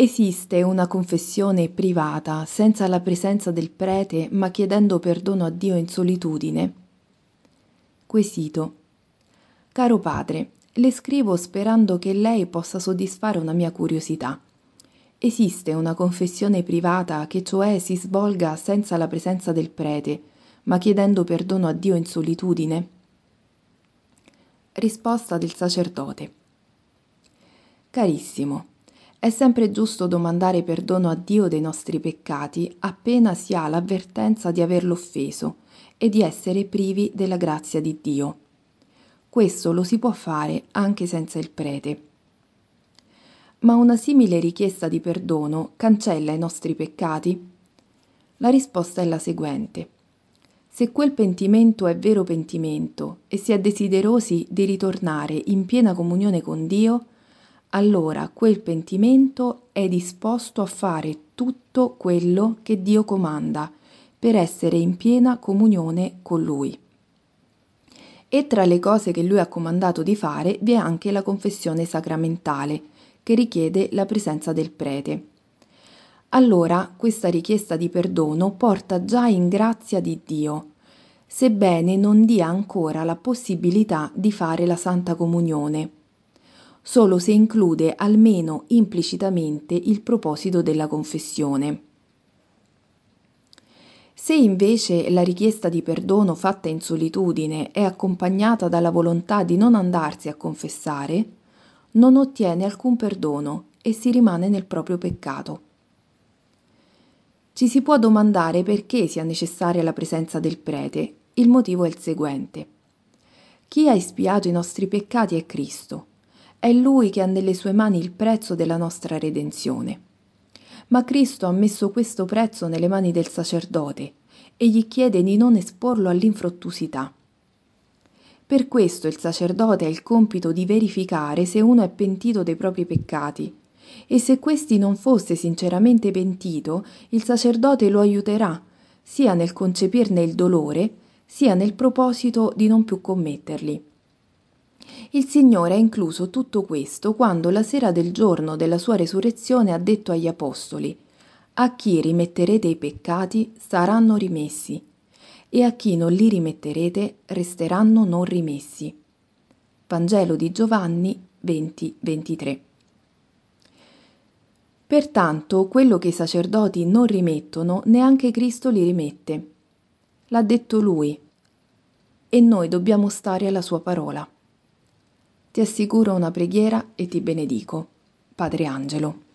Esiste una confessione privata, senza la presenza del prete, ma chiedendo perdono a Dio in solitudine? Quesito. Caro padre, le scrivo sperando che lei possa soddisfare una mia curiosità. Esiste una confessione privata che cioè si svolga senza la presenza del prete, ma chiedendo perdono a Dio in solitudine? Risposta del sacerdote. Carissimo, è sempre giusto domandare perdono a Dio dei nostri peccati appena si ha l'avvertenza di averlo offeso e di essere privi della grazia di Dio. Questo lo si può fare anche senza il prete. Ma una simile richiesta di perdono cancella i nostri peccati? La risposta è la seguente. Se quel pentimento è vero pentimento e si è desiderosi di ritornare in piena comunione con Dio, allora quel pentimento è disposto a fare tutto quello che Dio comanda per essere in piena comunione con Lui. E tra le cose che Lui ha comandato di fare vi è anche la confessione sacramentale, che richiede la presenza del prete. Allora questa richiesta di perdono porta già in grazia di Dio, sebbene non dia ancora la possibilità di fare la Santa Comunione solo se include almeno implicitamente il proposito della confessione. Se invece la richiesta di perdono fatta in solitudine è accompagnata dalla volontà di non andarsi a confessare, non ottiene alcun perdono e si rimane nel proprio peccato. Ci si può domandare perché sia necessaria la presenza del prete. Il motivo è il seguente. Chi ha espiato i nostri peccati è Cristo è Lui che ha nelle sue mani il prezzo della nostra redenzione. Ma Cristo ha messo questo prezzo nelle mani del sacerdote e gli chiede di non esporlo all'infruttuosità. Per questo il sacerdote ha il compito di verificare se uno è pentito dei propri peccati e se questi non fosse sinceramente pentito, il sacerdote lo aiuterà sia nel concepirne il dolore, sia nel proposito di non più commetterli. Il Signore ha incluso tutto questo quando la sera del giorno della sua resurrezione ha detto agli Apostoli, A chi rimetterete i peccati saranno rimessi, e a chi non li rimetterete resteranno non rimessi. Vangelo di Giovanni 20-23 Pertanto quello che i sacerdoti non rimettono, neanche Cristo li rimette. L'ha detto lui, e noi dobbiamo stare alla sua parola. Ti assicuro una preghiera e ti benedico. Padre Angelo.